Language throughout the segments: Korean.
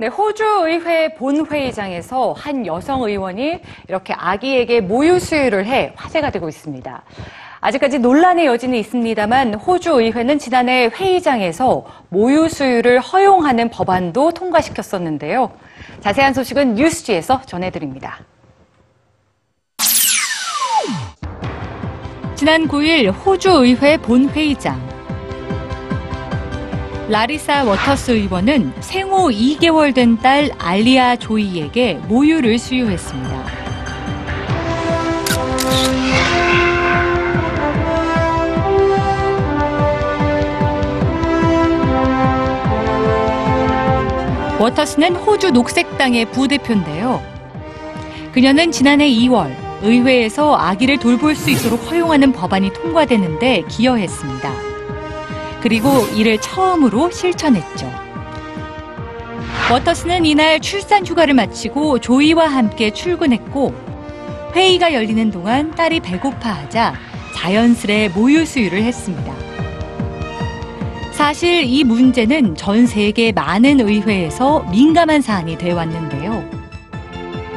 네, 호주 의회 본회의장에서 한 여성 의원이 이렇게 아기에게 모유 수유를 해 화제가 되고 있습니다. 아직까지 논란의 여지는 있습니다만 호주 의회는 지난해 회의장에서 모유 수유를 허용하는 법안도 통과시켰었는데요. 자세한 소식은 뉴스지에서 전해드립니다. 지난 9일 호주 의회 본회의장. 라리사 워터스 의원은 생후 2개월 된 딸 알리아 조이에게 모유를 수유했습니다. 워터스는 호주 녹색당의 부대표인데요. 그녀는 지난해 2월 의회에서 아기를 돌볼 수 있도록 허용하는 법안이 통과되는데 기여했습니다. 그리고 이를 처음으로 실천했죠. 워터스는 이날 출산 휴가를 마치고 조이와 함께 출근했고 회의가 열리는 동안 딸이 배고파하자 자연스레 모유 수유를 했습니다. 사실 이 문제는 전 세계 많은 의회에서 민감한 사안이 되어 왔는데요.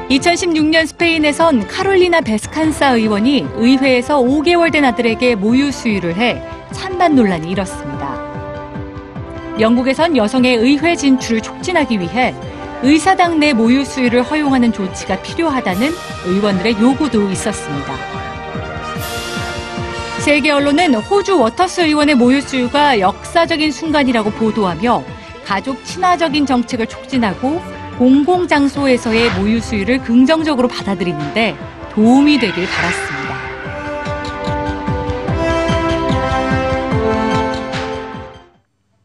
2016년 스페인에선 카롤리나 베스칸사 의원이 의회에서 5개월 된 아들에게 모유 수유를 해 찬반 논란이 일었습니다. 영국에선 여성의 의회 진출을 촉진하기 위해 의사당 내 모유 수유를 허용하는 조치가 필요하다는 의원들의 요구도 있었습니다. 세계 언론은 호주 워터스 의원의 모유 수유가 역사적인 순간이라고 보도하며 가족 친화적인 정책을 촉진하고 공공장소에서의 모유 수유를 긍정적으로 받아들이는데 도움이 되길 바랐습니다.